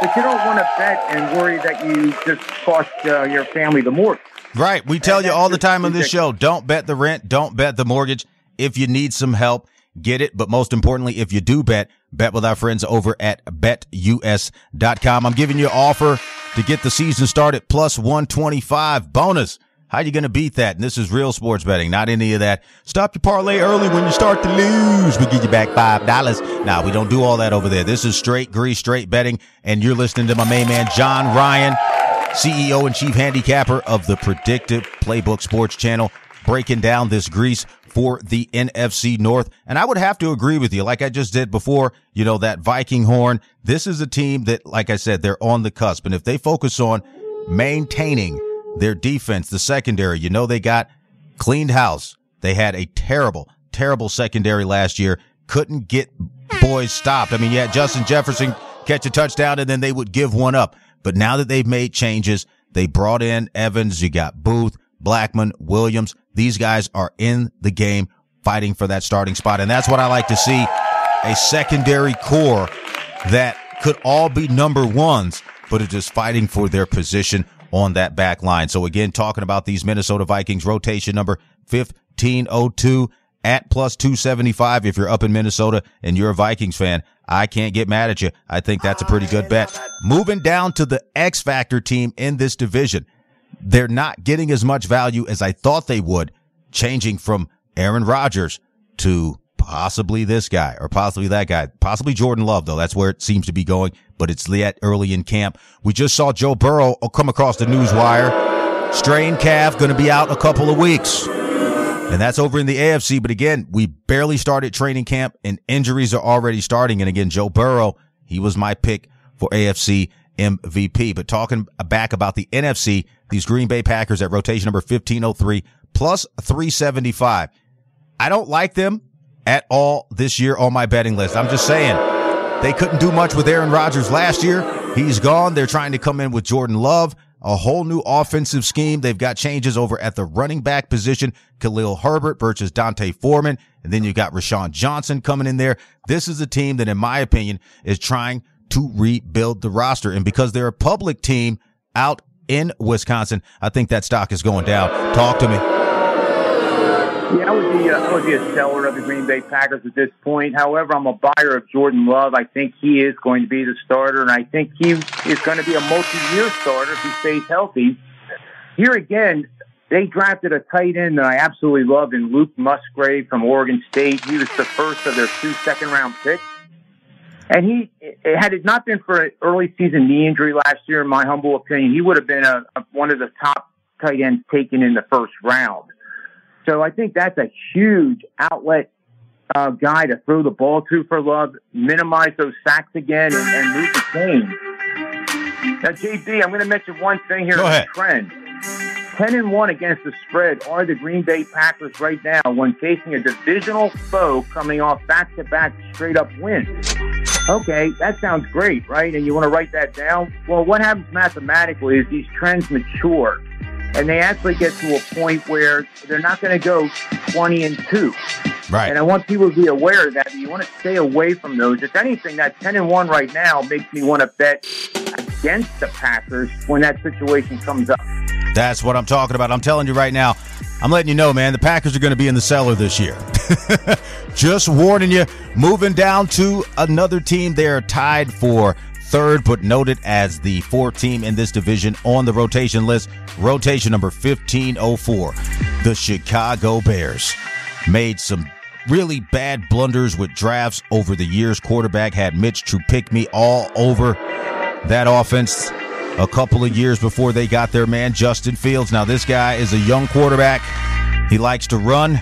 but you don't want to bet and worry that you just cost uh, your family the mortgage. Right. We tell and you all the time on this show: don't bet the rent, don't bet the mortgage. If you need some help get it. But most importantly, if you do bet, bet with our friends over at betus.com. I'm giving you an offer to get the season started plus 125 bonus. How you going to beat that? And this is real sports betting, not any of that. Stop your parlay early when you start to lose. We give you back $5. Now, we don't do all that over there. This is straight grease, straight betting. And you're listening to my main man, John Ryan, CEO and chief handicapper of the Predictive Playbook Sports Channel, breaking down this grease for the NFC North. And I would have to agree with you, like I just did before, you know, that Viking horn. This is a team that, like I said, they're on the cusp. And if they focus on maintaining their defense, the secondary, you know, they got cleaned house. They had a terrible, terrible secondary last year. Couldn't get boys stopped. I mean, had Justin Jefferson catch a touchdown and then they would give one up. But now that they've made changes, they brought in Evans. You got Booth, Blackmon, Williams. These guys are in the game fighting for that starting spot. And that's what I like to see a secondary core that could all be number ones, but are just fighting for their position on that back line. So again, talking about these Minnesota Vikings rotation number 1502 at plus 275. If you're up in Minnesota and you're a Vikings fan, I can't get mad at you. I think that's a pretty good bet. Moving down to the X Factor team in this division. They're not getting as much value as I thought they would, changing from Aaron Rodgers to possibly this guy or possibly that guy, possibly Jordan Love, though. That's where it seems to be going, but it's yet early in camp. We just saw Joe Burrow come across the news wire. Strained calf, going to be out a couple of weeks. And that's over in the AFC. But again, we barely started training camp and injuries are already starting. And again, Joe Burrow, he was my pick for AFC MVP. But talking back about the NFC, these Green Bay Packers at rotation number 1503 plus 375. I don't like them at all this year on my betting list. I'm just saying they couldn't do much with Aaron Rodgers last year. He's gone. They're trying to come in with Jordan Love, a whole new offensive scheme. They've got changes over at the running back position. Khalil Herbert versus D'Onta Foreman. And then you got Roschon Johnson coming in there. This is a team that, in my opinion, is trying to rebuild the roster. And because they're a public team out in Wisconsin, I think that stock is going down. Talk to me. Yeah, I would be uh, I would be a seller of the Green Bay Packers at this point. However, I'm a buyer of Jordan Love. I think he is going to be the starter, and I think he is going to be a multi-year starter if he stays healthy. Here again, they drafted a tight end that I absolutely love in Luke Musgrave from Oregon State. He was the first of their two second-round picks. And he, had it not been for an early season knee injury last year, in my humble opinion, he would have been a, a, one of the top tight ends taken in the first round. So I think that's a huge outlet uh, guy to throw the ball to for Love, minimize those sacks again, and, and move the game. Now, JB, I'm going to mention one thing here. Go ahead. Trend. 10 and 1 against the spread are the Green Bay Packers right now when facing a divisional foe coming off back to back straight up wins. Okay, that sounds great, right? And you want to write that down? Well, what happens mathematically is these trends mature and they actually get to a point where they're not going to go 20 and 2. Right. And I want people to be aware of that. You want to stay away from those. If anything, that 10 and 1 right now makes me want to bet against the Packers when that situation comes up. That's what I'm talking about. I'm telling you right now. I'm letting you know, man, the Packers are going to be in the cellar this year. Just warning you, moving down to another team. They're tied for third, but noted as the fourth team in this division on the rotation list. Rotation number 1504. The Chicago Bears made some really bad blunders with drafts over the years. Quarterback had Mitch Trubisky all over that offense a couple of years before they got their man Justin Fields. Now this guy is a young quarterback. He likes to run,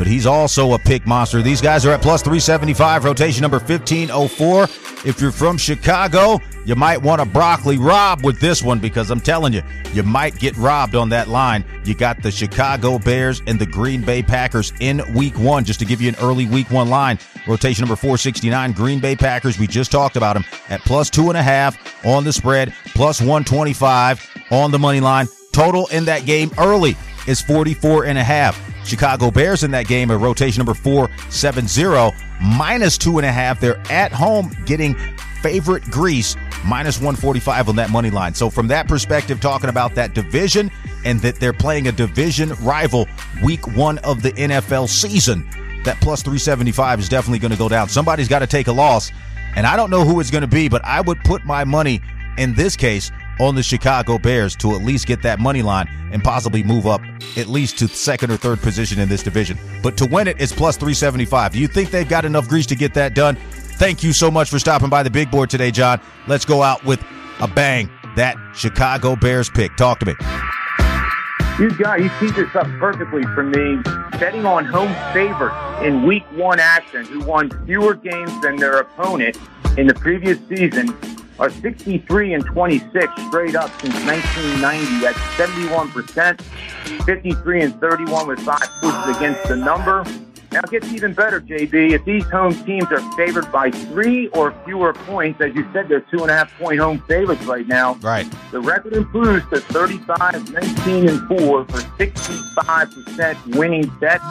but he's also a pick monster. These guys are at plus 375, rotation number 1504. If you're from Chicago, you might want to broccoli rob with this one because I'm telling you, you might get robbed on that line. You got the Chicago Bears and the Green Bay Packers in week one, just to give you an early week one line. Rotation number 469, Green Bay Packers. We just talked about them at plus two and a half on the spread, plus 125 on the money line. Total in that game early is 44 and a half. Chicago Bears in that game, a rotation number 470, minus two and a half. They're at home getting favorite grease, minus 145 on that money line. So, from that perspective, talking about that division and that they're playing a division rival week one of the NFL season, that plus 375 is definitely going to go down. Somebody's got to take a loss, and I don't know who it's going to be, but I would put my money in this case on the Chicago Bears to at least get that money line and possibly move up at least to second or third position in this division. But to win it, it's plus 375. Do you think they've got enough grease to get that done? Thank you so much for stopping by the big board today, John. Let's go out with a bang. That Chicago Bears pick. Talk to me. You got you teed this up perfectly for me. Betting on home favorites in Week One action, who won fewer games than their opponent in the previous season, are 63 and 26 straight up since 1990. at 71 percent. 53 and 31 with five pushes against the number. Now it gets even better, JB. If these home teams are favored by three or fewer points, as you said, they're two and a half point home favorites right now. Right. The record improves to 35, 19, and 4 for 65% winning bets.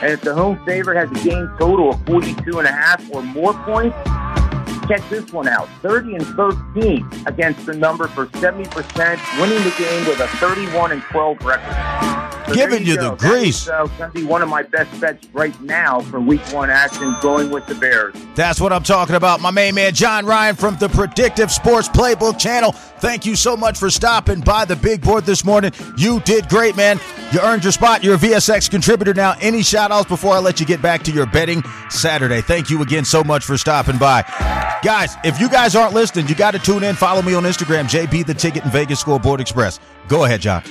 And if the home favorite has a game total of 42 and a half or more points, check this one out 30 and 13 against the number for 70%, winning the game with a 31 and 12 record. Giving you, go. the grease. That is, uh, going to be one of my best bets right now for week one action going with the Bears. That's what I'm talking about. My main man, John Ryan from the Predictive Sports Playbook channel. Thank you so much for stopping by the big board this morning. You did great, man. You earned your spot. You're a VSX contributor now. Any shout outs before I let you get back to your betting Saturday? Thank you again so much for stopping by. Guys, if you guys aren't listening, you got to tune in. Follow me on Instagram, JB the Ticket and Vegas Scoreboard Express. Go ahead, John.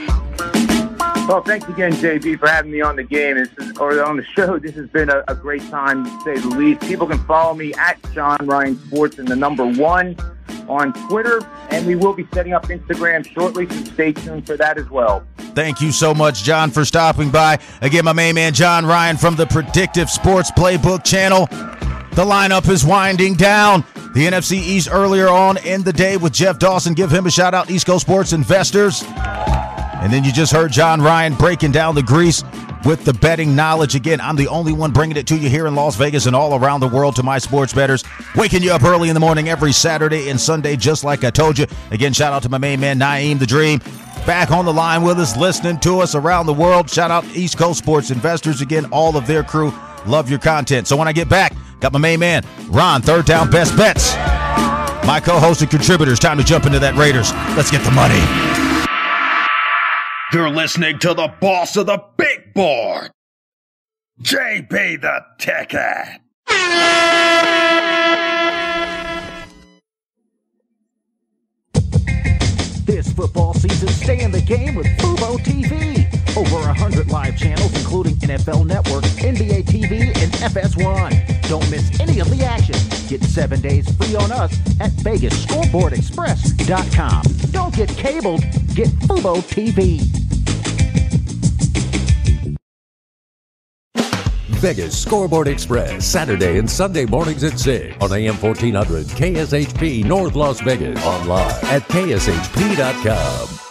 Well, thanks again, JB, for having me on the game is, or on the show. This has been a, a great time, to say the least. People can follow me at John Ryan Sports and the number one on Twitter, and we will be setting up Instagram shortly, so stay tuned for that as well. Thank you so much, John, for stopping by. Again, my main man, John Ryan from the Predictive Sports Playbook channel. The lineup is winding down. The NFC East earlier on in the day with Jeff Dawson. Give him a shout out, East Coast Sports Investors. And then you just heard John Ryan breaking down the grease with the betting knowledge. Again, I'm the only one bringing it to you here in Las Vegas and all around the world to my sports bettors. Waking you up early in the morning every Saturday and Sunday, just like I told you. Again, shout out to my main man, Naeem the Dream. Back on the line with us, listening to us around the world. Shout out East Coast Sports Investors. Again, all of their crew. Love your content. So when I get back, got my main man, Ron, third down best bets. My co host and contributors. Time to jump into that Raiders. Let's get the money. You're listening to the boss of the big board, JB the Ticket. This football season, stay in the game with Fubo TV. Over 100 live channels, including NFL Network, NBA TV, and FS1. Don't miss any of the action. Get seven days free on us at VegasScoreboardExpress.com. Don't get cabled, get Fubo TV. Vegas Scoreboard Express, Saturday and Sunday mornings at 6 on AM 1400 KSHP North Las Vegas. Online at KSHP.com.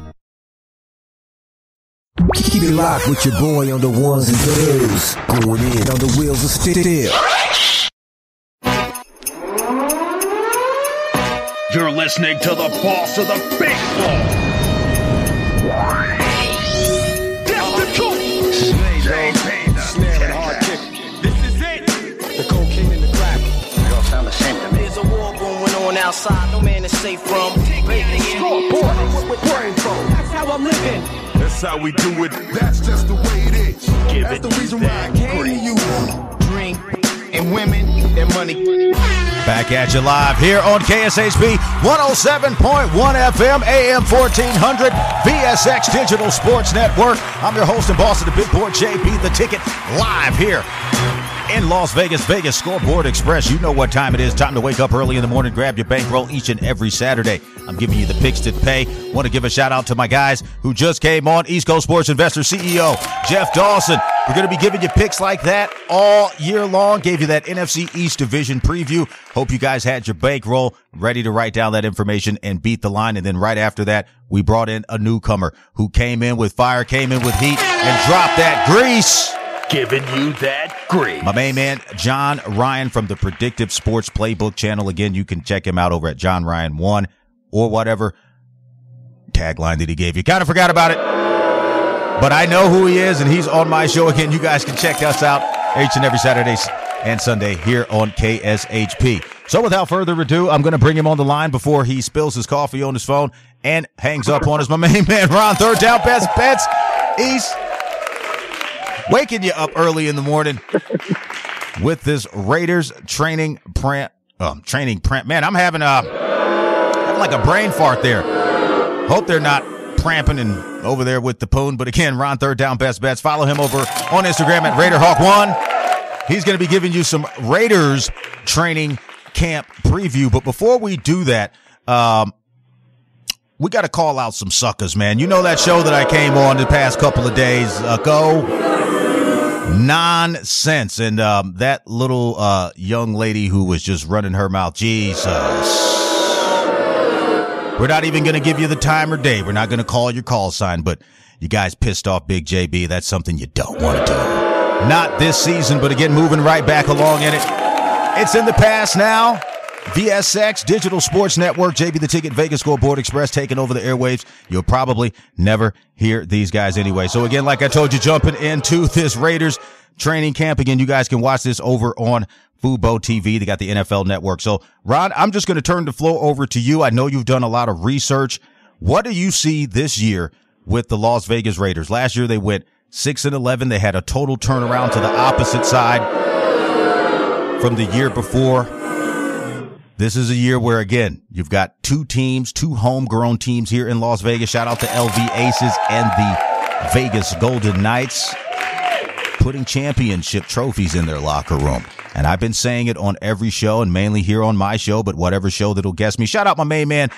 Keep it locked with your boy on the ones and twos. Going in on the wheels of steel. You're listening to the boss of the big board. That's the truth. JB the Ticket. This is it. The cocaine and the crack. They all sound the same to me. There's a war going on outside. No man is safe from. Playing in brain phone That's how I'm living. That's how we do it. That's just the way it is. Give That's it the reason why I that came to you. Drink and women and money. Back at you live here on KSHP 107.1 FM, AM 1400, VSX Digital Sports Network. I'm your host and boss of the big board, JB The Ticket, live here in Las Vegas, Vegas Scoreboard Express. You know what time it is. Time to wake up early in the morning, grab your bankroll each and every Saturday. I'm giving you the picks to pay. Want to give a shout out to my guys who just came on East Coast Sports Investor CEO Jeff Dawson. We're going to be giving you picks like that all year long. Gave you that NFC East division preview. Hope you guys had your bankroll ready to write down that information and beat the line. And then right after that, we brought in a newcomer who came in with fire, came in with heat, and dropped that grease. Giving you that grease. My main man, John Ryan from the Predictive Sports Playbook channel. Again, you can check him out over at John Ryan one or whatever tagline that he gave you. Kind of forgot about it. But I know who he is, and he's on my show again. You guys can check us out each and every Saturday and Sunday here on KSHP. So without further ado, I'm going to bring him on the line before he spills his coffee on his phone and hangs up on us. My main man, Ron, third down, best bets. East. waking you up early in the morning with this Raiders training print. Um, training print. Man, I'm having a like a brain fart there. Hope they're not pramping and over there with the poon. But again, Ron Third Down Best Bets. Follow him over on Instagram at RaiderHawk1. He's going to be giving you some Raiders training camp preview. But before we do that, um, we got to call out some suckers, man. You know that show that I came on the past couple of days ago? Nonsense. And um, that little uh, young lady who was just running her mouth, Jesus. We're not even going to give you the time or day. We're not going to call your call sign, but you guys pissed off Big JB. That's something you don't want to do. Not this season, but again, moving right back along in it. It's in the past now. VSX, Digital Sports Network, JB the Ticket, Vegas Scoreboard Express taking over the airwaves. You'll probably never hear these guys anyway. So again, like I told you, jumping into this Raiders training camp again, you guys can watch this over on Fubo TV. They got the NFL network. So Ron, I'm just going to turn the floor over to you. I know you've done a lot of research. What do you see this year with the Las Vegas Raiders? Last year they went six and 11. They had a total turnaround to the opposite side from the year before. This is a year where again, you've got two teams, two homegrown teams here in Las Vegas. Shout out to LV Aces and the Vegas Golden Knights putting championship trophies in their locker room. And I've been saying it on every show and mainly here on my show, but whatever show that'll guess me. Shout out my main man,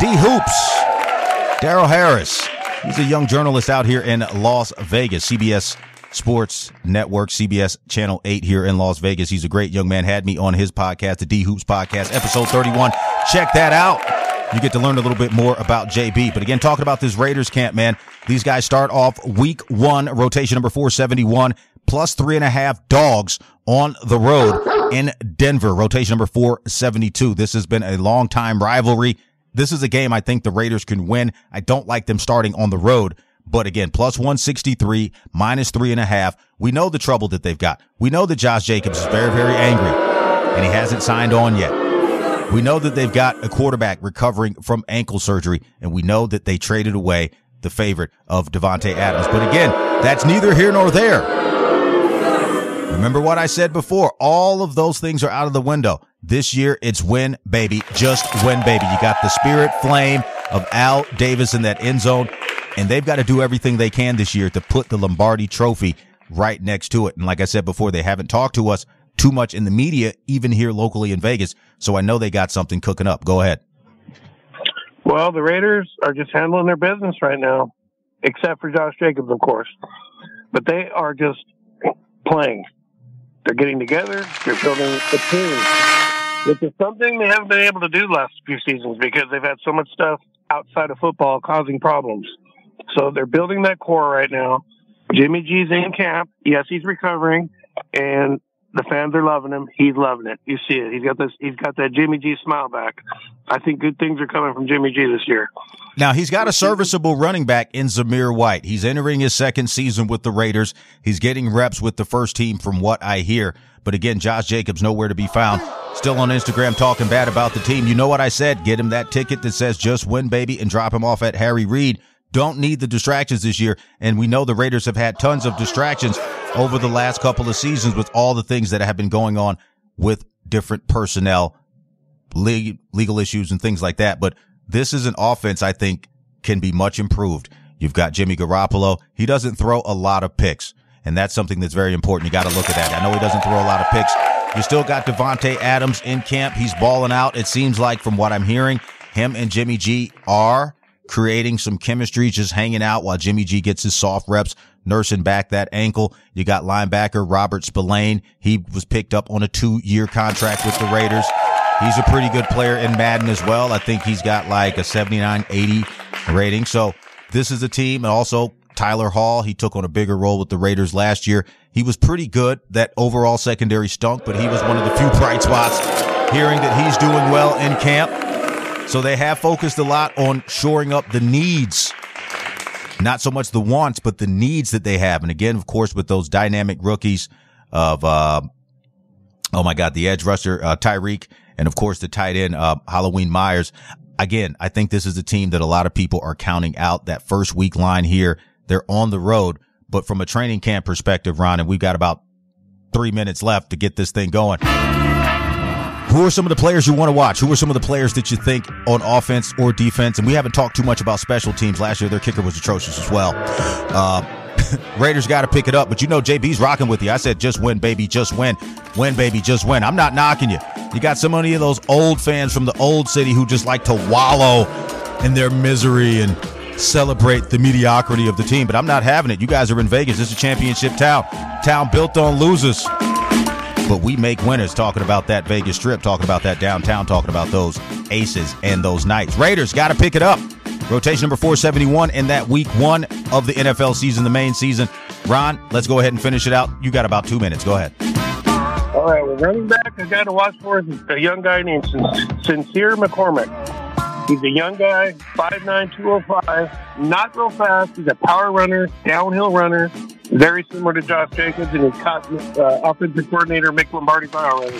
D Hoops, Daryl Harris. He's a young journalist out here in Las Vegas, CBS Sports Network, CBS Channel 8 here in Las Vegas. He's a great young man. Had me on his podcast, the D Hoops Podcast, episode 31. Check that out. You get to learn a little bit more about JB. But again, talking about this Raiders camp, man, these guys start off week one, rotation number 471, plus three and a half dogs on the road in Denver, rotation number 472. This has been a long time rivalry. This is a game I think the Raiders can win. I don't like them starting on the road. But again, plus 163, minus three and a half. We know the trouble that they've got. We know that Josh Jacobs is very, very angry and he hasn't signed on yet. We know that they've got a quarterback recovering from ankle surgery, and we know that they traded away the favorite of Davante Adams. But again, that's neither here nor there. Remember what I said before. All of those things are out of the window. This year, it's win, baby. Just win, baby. You got the spirit flame of Al Davis in that end zone, and they've got to do everything they can this year to put the Lombardi trophy right next to it. And like I said before, they haven't talked to us too much in the media, even here locally in Vegas. So I know they got something cooking up. Go ahead. Well, the Raiders are just handling their business right now, except for Josh Jacobs, of course. But they are just playing. They're getting together. They're building a team, which is something they haven't been able to do the last few seasons because they've had so much stuff outside of football causing problems. So they're building that core right now. Jimmy G's in camp. Yes, he's recovering, and the fans are loving him. He's loving it. You see it. He's got this. He's got that Jimmy G smile back. I think good things are coming from Jimmy G this year. Now he's got a serviceable running back in Zamir White. He's entering his second season with the Raiders. He's getting reps with the first team, from what I hear. But again, Josh Jacobs nowhere to be found. Still on Instagram talking bad about the team. You know what I said? Get him that ticket that says "Just Win, Baby" and drop him off at Harry Reid don't need the distractions this year. And we know the Raiders have had tons of distractions over the last couple of seasons with all the things that have been going on with different personnel, legal issues and things like that. But this is an offense I think can be much improved. You've got Jimmy Garoppolo. He doesn't throw a lot of picks. And that's something that's very important. You got to look at that. I know he doesn't throw a lot of picks. You still got Davante Adams in camp. He's balling out. It seems like from what I'm hearing, him and Jimmy G are creating some chemistry, just hanging out while Jimmy G gets his soft reps, nursing back that ankle. You got linebacker Robert Spillane. He was picked up on a two year contract with the Raiders. He's a pretty good player in Madden as well. I think he's got like a 79, 80 rating. So this is a team and also Tyler Hall. He took on a bigger role with the Raiders last year. He was pretty good. That overall secondary stunk, but he was one of the few bright spots hearing that he's doing well in camp. So they have focused a lot on shoring up the needs. Not so much the wants, but the needs that they have. And again, of course, with those dynamic rookies of, uh, oh my God, the edge rusher, uh, Tyreek, and of course the tight end, uh, Halloween Myers. Again, I think this is a team that a lot of people are counting out that first week line here. They're on the road, but from a training camp perspective, Ron, and we've got about three minutes left to get this thing going. Who are some of the players you want to watch? Who are some of the players that you think on offense or defense? And we haven't talked too much about special teams. Last year, their kicker was atrocious as well. Uh, Raiders got to pick it up, but you know JB's rocking with you. I said, just win, baby, just win, win, baby, just win. I'm not knocking you. You got so many of those old fans from the old city who just like to wallow in their misery and celebrate the mediocrity of the team. But I'm not having it. You guys are in Vegas. This is a championship town, town built on losers. But we make winners talking about that Vegas Strip, talking about that downtown, talking about those aces and those nights. Raiders got to pick it up. Rotation number 471 in that week one of the NFL season, the main season. Ron, let's go ahead and finish it out. You got about two minutes. Go ahead. All right, well, running back, I got to watch for is a young guy named Sincere McCormick. He's a young guy, 5'9", 205, not real fast. He's a power runner, downhill runner, very similar to Josh Jacobs and his uh, offensive coordinator, Mick Lombardi by already.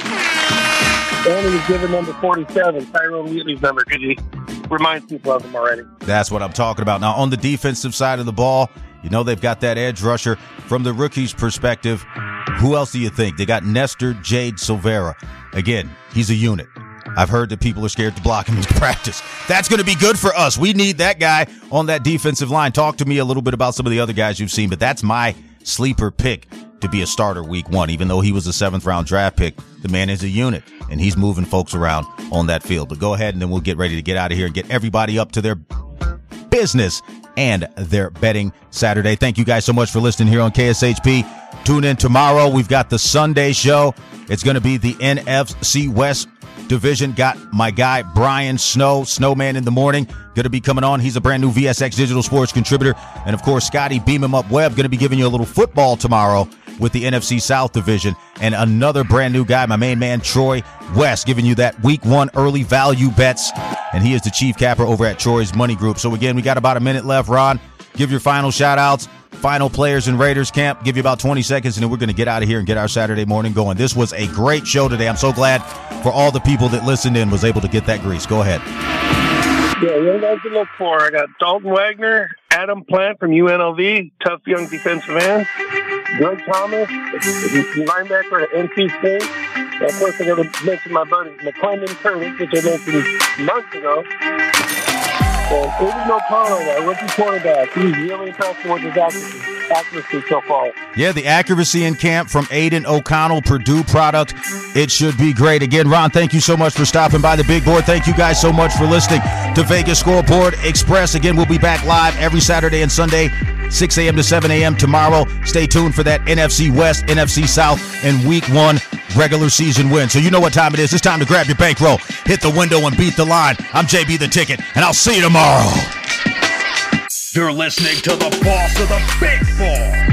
And he was given number 47, Tyrone Wheatley's number, because he reminds people of him already. That's what I'm talking about. Now, on the defensive side of the ball, you know they've got that edge rusher. From the rookie's perspective, who else do you think? They got Nesta Jade Silvera. Again, he's a unit. I've heard that people are scared to block him in practice. That's going to be good for us. We need that guy on that defensive line. Talk to me a little bit about some of the other guys you've seen, but that's my sleeper pick to be a starter week one. Even though he was a seventh round draft pick, the man is a unit and he's moving folks around on that field. But go ahead and then we'll get ready to get out of here and get everybody up to their business and their betting Saturday. Thank you guys so much for listening here on KSHP. Tune in tomorrow. We've got the Sunday show. It's going to be the NFC West division. Got my guy Brian Snow, Snowman in the morning, going to be coming on. He's a brand new VSX Digital Sports contributor. And of course, Scotty Beam Him Up Webb, going to be giving you a little football tomorrow with the NFC South division. And another brand new guy, my main man, Troy West, giving you that week one early value bets. And he is the chief capper over at Troy's Money Group. So again, we got about a minute left. Ron, give your final shout outs final players in Raiders camp. Give you about 20 seconds, and then we're going to get out of here and get our Saturday morning going. This was a great show today. I'm so glad for all the people that listened in was able to get that grease. Go ahead. Yeah, what guys to look for? I got Dalton Wagner, Adam Plant from UNLV, tough young defensive end, Greg Thomas, linebacker at NC State. And of course, I got to mention my buddy McClendon Curtis, which I mentioned months ago. And Aidan O'Connell, our rookie quarterback, he's really impressed with his accuracy so far. Yeah, the accuracy in camp from Aidan O'Connell, Purdue product. It should be great. Again, Ron, thank you so much for stopping by the big board. Thank you guys so much for listening to Vegas Scoreboard Express. Again, we'll be back live every Saturday and Sunday 6 a.m. to 7 a.m. tomorrow. Stay tuned for that NFC West, NFC South, and Week One regular season win. So you know what time it is. It's time to grab your bankroll, hit the window, and beat the line. I'm JB the Ticket, and I'll see you tomorrow. You're listening to the boss of the big four.